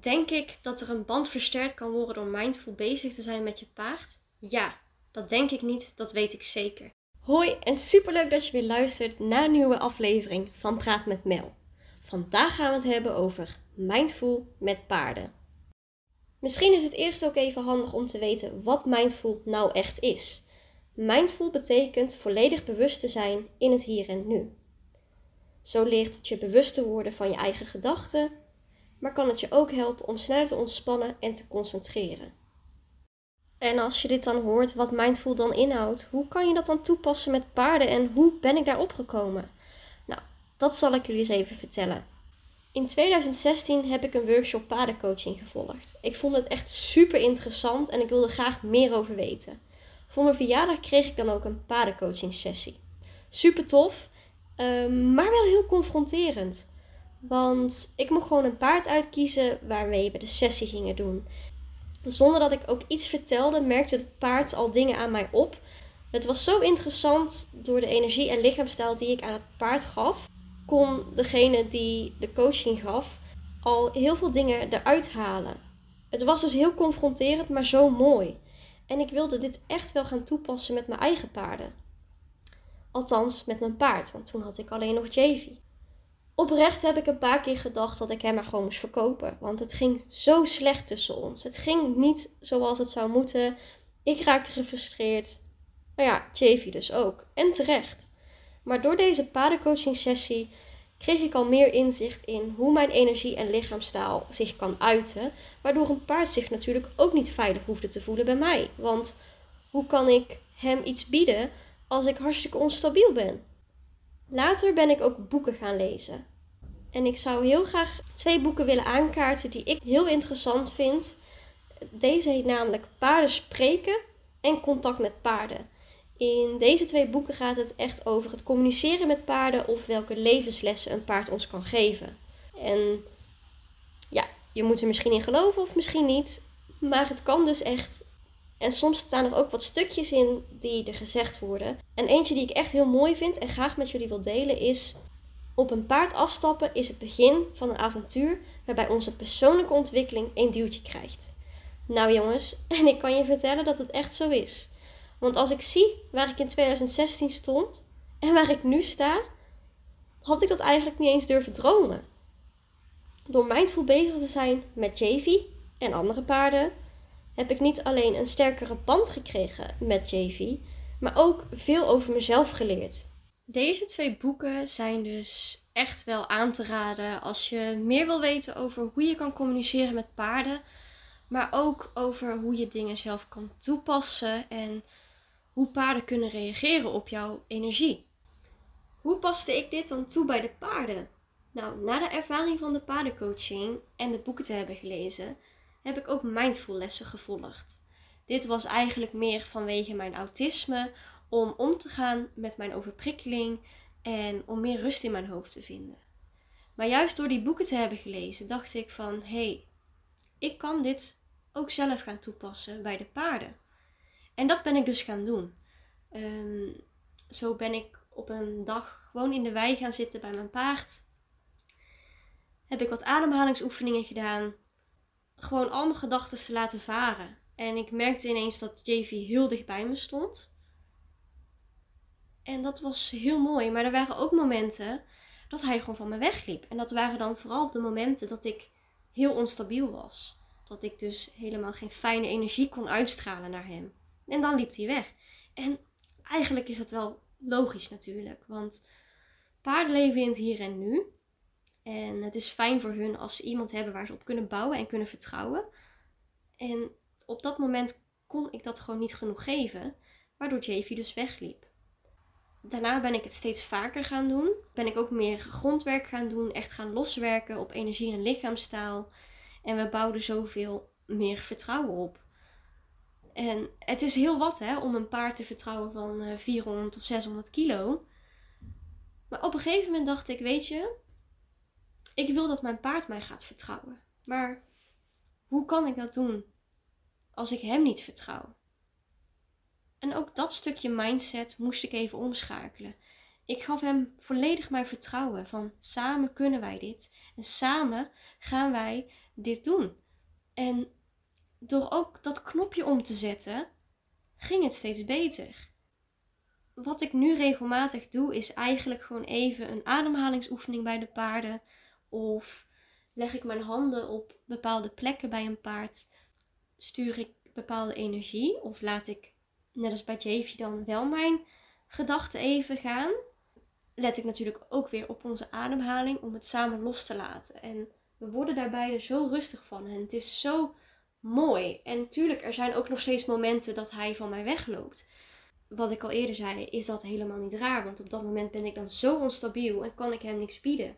Denk ik dat er een band versterkt kan worden door mindful bezig te zijn met je paard? Ja, dat denk ik niet, dat weet ik zeker. Hoi en superleuk dat je weer luistert naar een nieuwe aflevering van Praat met Mel. Vandaag gaan we het hebben over mindful met paarden. Misschien is het eerst ook even handig om te weten wat mindful nou echt is. Mindful betekent volledig bewust te zijn in het hier en nu. Zo leert het je bewust te worden van je eigen gedachten, maar kan het je ook helpen om sneller te ontspannen en te concentreren. En als je dit dan hoort, wat mindful dan inhoudt, hoe kan je dat dan toepassen met paarden en hoe ben ik daarop gekomen? Nou, dat zal ik jullie eens even vertellen. In 2016 heb ik een workshop paardencoaching gevolgd. Ik vond het echt super interessant en ik wilde graag meer over weten. Voor mijn verjaardag kreeg ik dan ook een paardencoaching sessie. Super tof, ehm, maar wel heel confronterend. Want ik mocht gewoon een paard uitkiezen waarmee we de sessie gingen doen. Zonder dat ik ook iets vertelde, merkte het paard al dingen aan mij op. Het was zo interessant door de energie en lichaamstaal die ik aan het paard gaf. Kon degene die de coaching gaf al heel veel dingen eruit halen. Het was dus heel confronterend, maar zo mooi. En ik wilde dit echt wel gaan toepassen met mijn eigen paarden. Althans, met mijn paard, want toen had ik alleen nog Javy. Oprecht heb ik een paar keer gedacht dat ik hem maar gewoon moest verkopen. Want het ging zo slecht tussen ons. Het ging niet zoals het zou moeten. Ik raakte gefrustreerd. Nou ja, Javy dus ook. En terecht. Maar door deze paardencoaching sessie kreeg ik al meer inzicht in hoe mijn energie en lichaamstaal zich kan uiten. Waardoor een paard zich natuurlijk ook niet veilig hoefde te voelen bij mij. Want hoe kan ik hem iets bieden als ik hartstikke onstabiel ben? Later ben ik ook boeken gaan lezen. En ik zou heel graag twee boeken willen aankaarten die ik heel interessant vind. Deze heet namelijk Paarden spreken en Contact met paarden. In deze twee boeken gaat het echt over het communiceren met paarden of welke levenslessen een paard ons kan geven. En ja, je moet er misschien in geloven of misschien niet, maar het kan dus echt. En soms staan er ook wat stukjes in die er gezegd worden. En eentje die ik echt heel mooi vind en graag met jullie wil delen is: Op een paard afstappen is het begin van een avontuur waarbij onze persoonlijke ontwikkeling een duwtje krijgt. Nou jongens, en ik kan je vertellen dat het echt zo is. Want als ik zie waar ik in 2016 stond en waar ik nu sta, had ik dat eigenlijk niet eens durven dromen. Door mindful bezig te zijn met Javy en andere paarden, heb ik niet alleen een sterkere band gekregen met Javy, maar ook veel over mezelf geleerd. Deze twee boeken zijn dus echt wel aan te raden als je meer wil weten over hoe je kan communiceren met paarden, maar ook over hoe je dingen zelf kan toepassen en hoe paarden kunnen reageren op jouw energie. Hoe paste ik dit dan toe bij de paarden? Nou, na de ervaring van de paardencoaching en de boeken te hebben gelezen, heb ik ook mindful lessen gevolgd. Dit was eigenlijk meer vanwege mijn autisme, om om te gaan met mijn overprikkeling en om meer rust in mijn hoofd te vinden. Maar juist door die boeken te hebben gelezen, dacht ik van hé, hey, ik kan dit ook zelf gaan toepassen bij de paarden. En dat ben ik dus gaan doen. Ehm, zo ben ik op een dag gewoon in de wei gaan zitten bij mijn paard. Heb ik wat ademhalingsoefeningen gedaan. Gewoon al mijn gedachten te laten varen. En ik merkte ineens dat Javy heel dicht bij me stond. En dat was heel mooi. Maar er waren ook momenten dat hij gewoon van me wegliep. En dat waren dan vooral op de momenten dat ik heel onstabiel was. Dat ik dus helemaal geen fijne energie kon uitstralen naar hem. En dan liep hij weg. En eigenlijk is dat wel logisch natuurlijk. Want paarden leven in het hier en nu. En het is fijn voor hun als ze iemand hebben waar ze op kunnen bouwen en kunnen vertrouwen. En op dat moment kon ik dat gewoon niet genoeg geven, waardoor Javy dus wegliep. Daarna ben ik het steeds vaker gaan doen. Ben ik ook meer grondwerk gaan doen, echt gaan loswerken op energie en lichaamstaal. En we bouwden zoveel meer vertrouwen op. En het is heel wat hè, om een paard te vertrouwen van 400 eh, of 600 kilo. Maar op een gegeven moment dacht ik, weet je, ik wil dat mijn paard mij gaat vertrouwen. Maar hoe kan ik dat doen als ik hem niet vertrouw? En ook dat stukje mindset moest ik even omschakelen. Ik gaf hem volledig mijn vertrouwen van samen kunnen wij dit. En samen gaan wij dit doen. En door ook dat knopje om te zetten, ging het steeds beter. Wat ik nu regelmatig doe, is eigenlijk gewoon even een ademhalingsoefening bij de paarden. Of leg ik mijn handen op bepaalde plekken bij een paard. Stuur ik bepaalde energie. Of laat ik, net als bij Javy, dan wel mijn gedachten even gaan. Let ik natuurlijk ook weer op onze ademhaling om het samen los te laten. En we worden daarbij er zo rustig van. En het is zo mooi. En natuurlijk, er zijn ook nog steeds momenten dat hij van mij wegloopt. Wat ik al eerder zei, is dat helemaal niet raar. Want op dat moment ben ik dan zo onstabiel en kan ik hem niks bieden.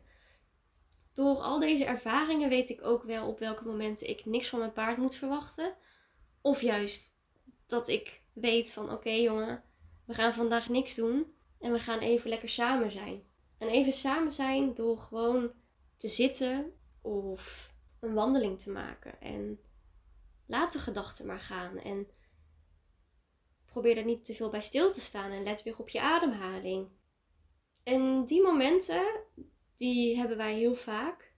Door al deze ervaringen weet ik ook wel op welke momenten ik niks van mijn paard moet verwachten. Of juist dat ik weet van oké jongen, we gaan vandaag niks doen en we gaan even lekker samen zijn. En even samen zijn door gewoon te zitten of een wandeling te maken. En laat de gedachten maar gaan. En probeer er niet te veel bij stil te staan en let weer op je ademhaling. En die momenten, die hebben wij heel vaak.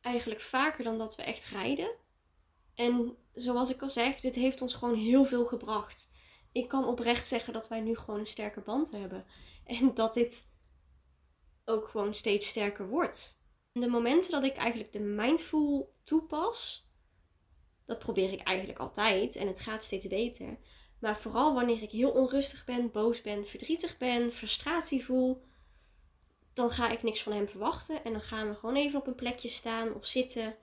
Eigenlijk vaker dan dat we echt rijden. En zoals ik al zeg, dit heeft ons gewoon heel veel gebracht. Ik kan oprecht zeggen dat wij nu gewoon een sterke band hebben. En dat dit ook gewoon steeds sterker wordt. De momenten dat ik eigenlijk de mindful toepas, dat probeer ik eigenlijk altijd en het gaat steeds beter. Maar vooral wanneer ik heel onrustig ben, boos ben, verdrietig ben, frustratie voel, dan ga ik niks van hem verwachten. En dan gaan we gewoon even op een plekje staan of zitten.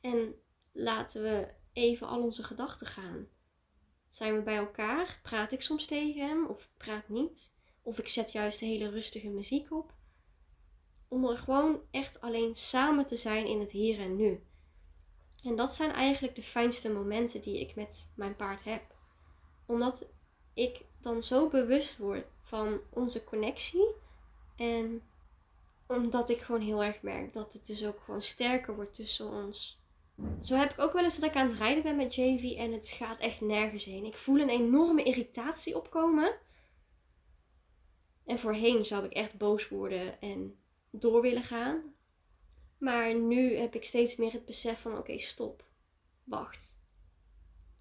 En laten we even al onze gedachten gaan. Zijn we bij elkaar? Praat ik soms tegen hem of praat niet? Of ik zet juist hele rustige muziek op. Om er gewoon echt alleen samen te zijn in het hier en nu. En dat zijn eigenlijk de fijnste momenten die ik met mijn paard heb. Omdat ik dan zo bewust word van onze connectie. En omdat ik gewoon heel erg merk dat het dus ook gewoon sterker wordt tussen ons. Zo heb ik ook wel eens dat ik aan het rijden ben met JV en het gaat echt nergens heen. Ik voel een enorme irritatie opkomen. En voorheen zou ik echt boos worden en door willen gaan. Maar nu heb ik steeds meer het besef van oké, stop. Wacht.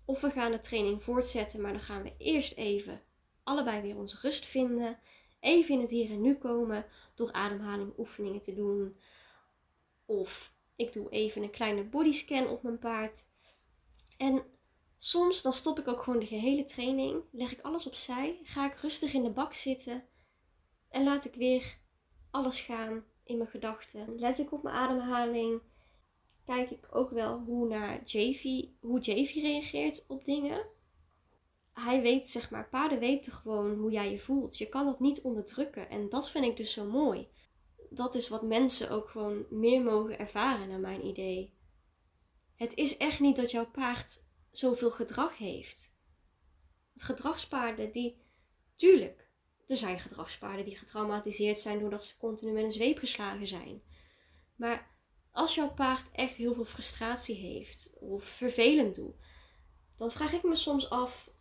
Of we gaan de training voortzetten, maar dan gaan we eerst even allebei weer onze rust vinden. Even in het hier en nu komen door ademhaling oefeningen te doen. Of ik doe even een kleine bodyscan op mijn paard. En soms dan stop ik ook gewoon de gehele training. Leg ik alles opzij. Ga ik rustig in de bak zitten. En laat ik weer alles gaan in mijn gedachten. Let ik op mijn ademhaling. Kijk ik ook wel hoe, naar Javy, hoe Javy reageert op dingen. Hij weet, zeg maar, paarden weten gewoon hoe jij je voelt. Je kan dat niet onderdrukken. En dat vind ik dus zo mooi. Dat is wat mensen ook gewoon meer mogen ervaren, naar mijn idee. Het is echt niet dat jouw paard zoveel gedrag heeft. Gedragspaarden die, tuurlijk, er zijn gedragspaarden die getraumatiseerd zijn doordat ze continu met een zweep geslagen zijn. Maar als jouw paard echt heel veel frustratie heeft of vervelend doet, dan vraag ik me soms af: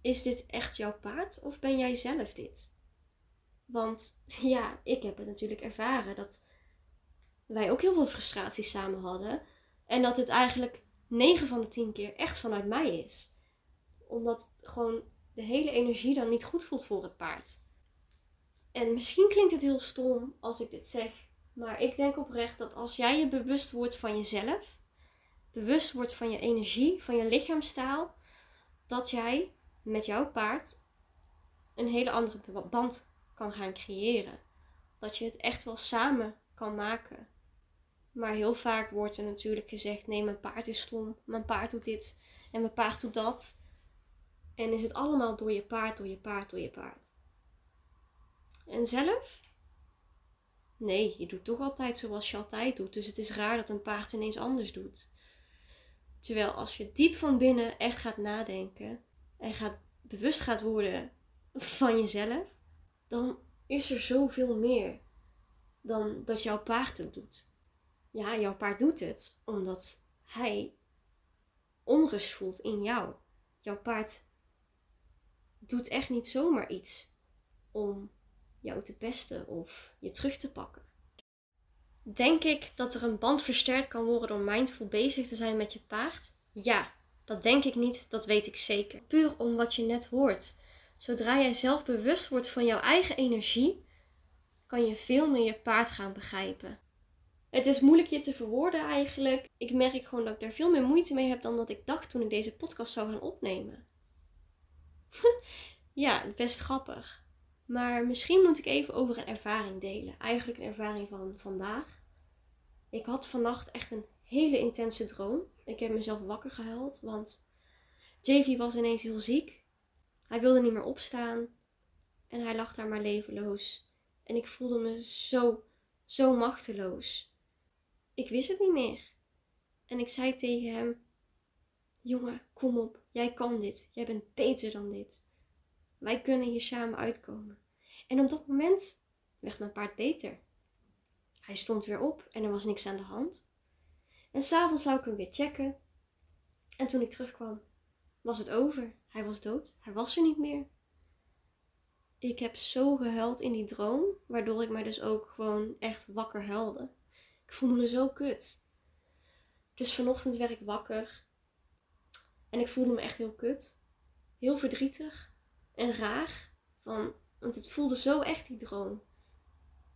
is dit echt jouw paard of ben jij zelf dit? Want ja, ik heb het natuurlijk ervaren dat wij ook heel veel frustratie samen hadden en dat het eigenlijk 9 van de 10 keer echt vanuit mij is. Omdat gewoon de hele energie dan niet goed voelt voor het paard. En misschien klinkt het heel stom als ik dit zeg, maar ik denk oprecht dat als jij je bewust wordt van jezelf, bewust wordt van je energie, van je lichaamstaal, dat jij met jouw paard een hele andere band kan gaan creëren. Dat je het echt wel samen kan maken. Maar heel vaak wordt er natuurlijk gezegd: nee, mijn paard is stom, mijn paard doet dit en mijn paard doet dat. En is het allemaal door je paard, door je paard, door je paard. En zelf? Nee, je doet toch altijd zoals je altijd doet. Dus het is raar dat een paard ineens anders doet. Terwijl als je diep van binnen echt gaat nadenken en gaat, bewust gaat worden van jezelf, dan is er zoveel meer dan dat jouw paard het doet. Ja, jouw paard doet het omdat hij onrust voelt in jou. Jouw paard doet echt niet zomaar iets om jou te pesten of je terug te pakken. Denk ik dat er een band versterkt kan worden door mindful bezig te zijn met je paard? Ja, dat denk ik niet, dat weet ik zeker. Puur om wat je net hoort. Zodra jij zelf bewust wordt van jouw eigen energie, kan je veel meer je paard gaan begrijpen. Het is moeilijk je te verwoorden eigenlijk. Ik merk gewoon dat ik daar veel meer moeite mee heb dan dat ik dacht toen ik deze podcast zou gaan opnemen. ja, best grappig. Maar misschien moet ik even over een ervaring delen. Eigenlijk een ervaring van vandaag. Ik had vannacht echt een hele intense droom. Ik heb mezelf wakker gehuild, want JV was ineens heel ziek. Hij wilde niet meer opstaan en hij lag daar maar levenloos. En ik voelde me zo, zo machteloos. Ik wist het niet meer. En ik zei tegen hem: Jongen, kom op, jij kan dit. Jij bent beter dan dit. Wij kunnen hier samen uitkomen. En op dat moment werd mijn paard beter. Hij stond weer op en er was niks aan de hand. En s'avonds zou ik hem weer checken. En toen ik terugkwam, was het over. Hij was dood. Hij was er niet meer. Ik heb zo gehuild in die droom, waardoor ik mij dus ook gewoon echt wakker huilde. Ik voelde me zo kut. Dus vanochtend werd ik wakker en ik voelde me echt heel kut. Heel verdrietig en raar. Van, want het voelde zo echt die droom.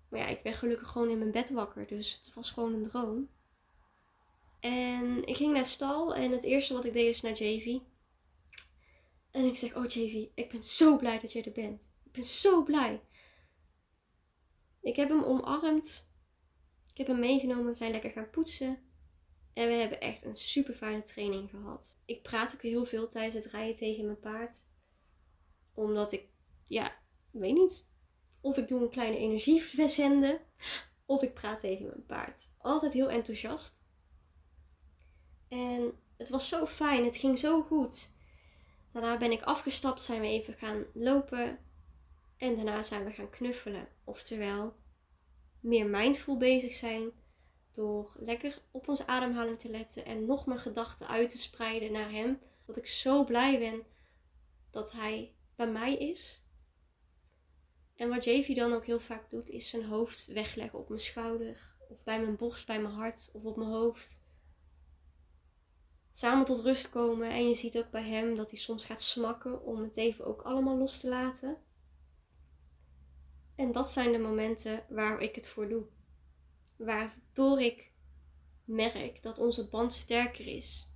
Maar ja, ik werd gelukkig gewoon in mijn bed wakker, dus het was gewoon een droom. En ik ging naar stal en het eerste wat ik deed is naar JV. En ik zeg, oh JV, ik ben zo blij dat jij er bent. Ik ben zo blij. Ik heb hem omarmd. Ik heb hem meegenomen. We zijn lekker gaan poetsen. En we hebben echt een super fijne training gehad. Ik praat ook heel veel tijdens het rijden tegen mijn paard. Omdat ik, ja, weet niet. Of ik doe een kleine energie verzenden. Of ik praat tegen mijn paard. Altijd heel enthousiast. En het was zo fijn. Het ging zo goed. Daarna ben ik afgestapt, zijn we even gaan lopen. En daarna zijn we gaan knuffelen. Oftewel, meer mindful bezig zijn. Door lekker op onze ademhaling te letten. En nog mijn gedachten uit te spreiden naar hem. Dat ik zo blij ben dat hij bij mij is. En wat JV dan ook heel vaak doet, is zijn hoofd wegleggen op mijn schouder. Of bij mijn borst, bij mijn hart of op mijn hoofd samen tot rust komen. En je ziet ook bij hem dat hij soms gaat smakken om het even ook allemaal los te laten. En dat zijn de momenten waar ik het voor doe. Waardoor ik merk dat onze band sterker is.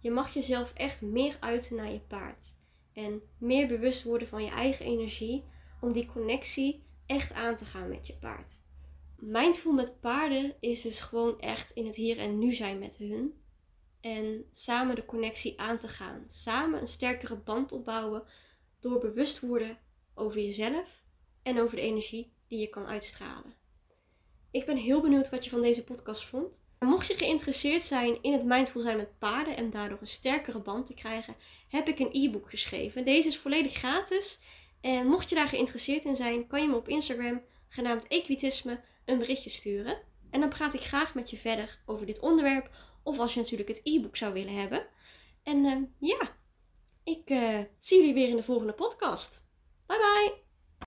Je mag jezelf echt meer uiten naar je paard. En meer bewust worden van je eigen energie om die connectie echt aan te gaan met je paard. Mindful met paarden is dus gewoon echt in het hier en nu zijn met hun. En samen de connectie aan te gaan. Samen een sterkere band opbouwen door bewust worden over jezelf en over de energie die je kan uitstralen. Ik ben heel benieuwd wat je van deze podcast vond. Mocht je geïnteresseerd zijn in het mindful zijn met paarden en daardoor een sterkere band te krijgen, heb ik een e-book geschreven. Deze is volledig gratis. En mocht je daar geïnteresseerd in zijn, kan je me op Instagram, genaamd Equitisme, een berichtje sturen. En dan praat ik graag met je verder over dit onderwerp of als je natuurlijk het e-book zou willen hebben. En uh, ja, ik uh, zie jullie weer in de volgende podcast. Bye bye!